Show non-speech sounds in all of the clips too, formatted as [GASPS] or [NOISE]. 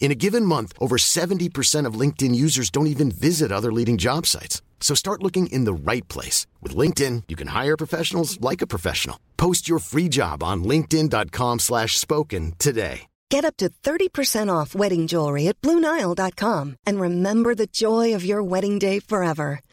In a given month, over 70% of LinkedIn users don't even visit other leading job sites. So start looking in the right place. With LinkedIn, you can hire professionals like a professional. Post your free job on linkedin.com slash spoken today. Get up to 30% off wedding jewelry at BlueNile.com and remember the joy of your wedding day forever.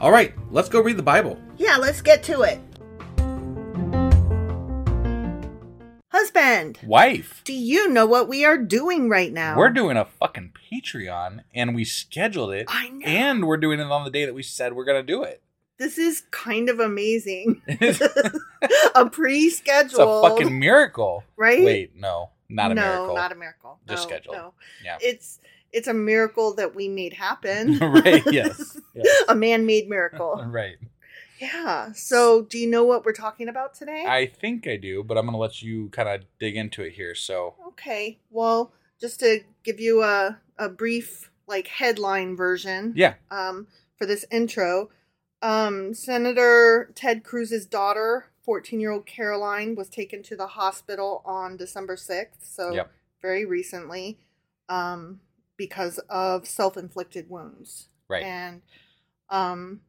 All right, let's go read the Bible. Yeah, let's get to it. Husband, Wife, do you know what we are doing right now? we're doing a fucking Patreon and we scheduled it. I know. And we're doing it on the day that we said we're going to do it. This is kind of amazing. [LAUGHS] [LAUGHS] A pre-scheduled, a fucking miracle. right? Wait, no, not a no, miracle. not a miracle. Just No, scheduled. No, Yeah. it's it's a miracle that we made happen. [LAUGHS] right, yes. [LAUGHS] yes. a man-made miracle. [LAUGHS] Right. Yeah. So, do you know what we're talking about today? I think I do, but I'm going to let you kind of dig into it here. So, Okay. Well, just to give you a a brief like headline version. yeah. um, for this intro. Um, Senator Ted Cruz's daughter, 14 year old Caroline, was taken to the hospital on December 6th, so Yep. very recently, um, because of self inflicted wounds. Right. And um,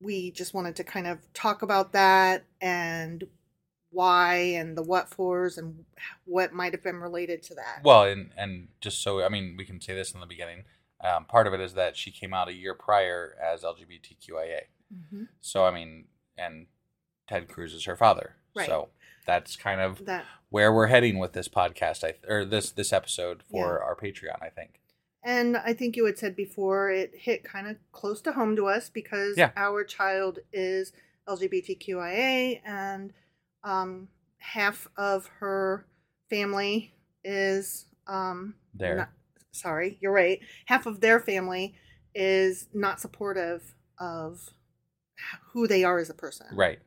we just wanted to kind of talk about that and why and the what fors and what might have been related to that. Well, and and just so I mean, we can say this in the beginning. Um, part of it is that she came out a year prior as LGBTQIA. Mhm. So I mean, and Ted Cruz is her father. Right. So that's kind of That where we're heading with this podcast, I or this this episode for our Patreon. I think. And I think you had said before it hit kind of close to home to us because Yeah. our child is LGBTQIA and um, half of her family is um, There. not- sorry, you're right. Half of their family is not supportive of who they are as a person. Right.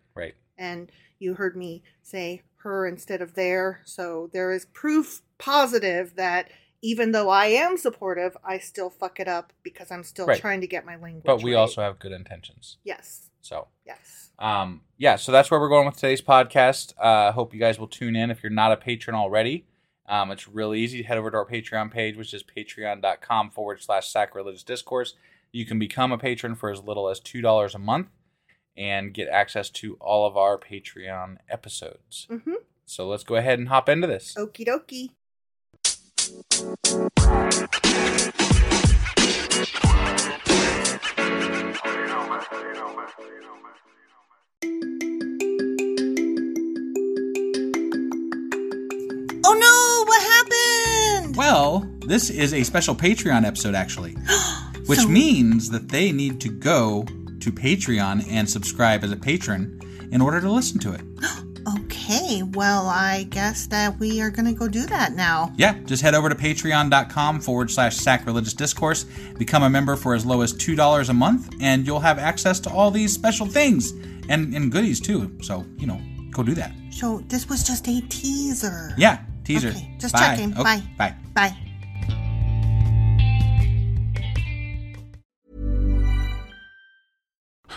And you heard me say her instead of there. So there is proof positive that even though I am supportive, I still fuck it up because I'm still Right. trying to get my language. But we right. also have good intentions. Yes. So, Yes. um, yeah, so that's where we're going with today's podcast. Uh, hope you guys will tune in if you're not a patron already. Um, it's really easy. Head over to our Patreon page, which is patreon.com forward slash sacrilegious discourse. You can become a patron for as little as $2 a month and get access to all of our Patreon episodes. Mm-hmm. So let's go ahead and hop into this. Okie dokie. Oh no! What happened? Well, this is a special Patreon episode, actually, [GASPS] which So- means that they need to go to Patreon and subscribe as a patron in order to listen to it. [GASPS] Okay, well, I guess that we are gonna go do that now. Yeah, just head over to patreon.com forward slash sacrilegious discourse, become a member for as low as $2 a month, and you'll have access to all these special things and, and goodies too. So, you know, go do that. So this was just a teaser. Yeah, teaser. Okay, just Bye. checking. Okay, Bye. Bye. Bye.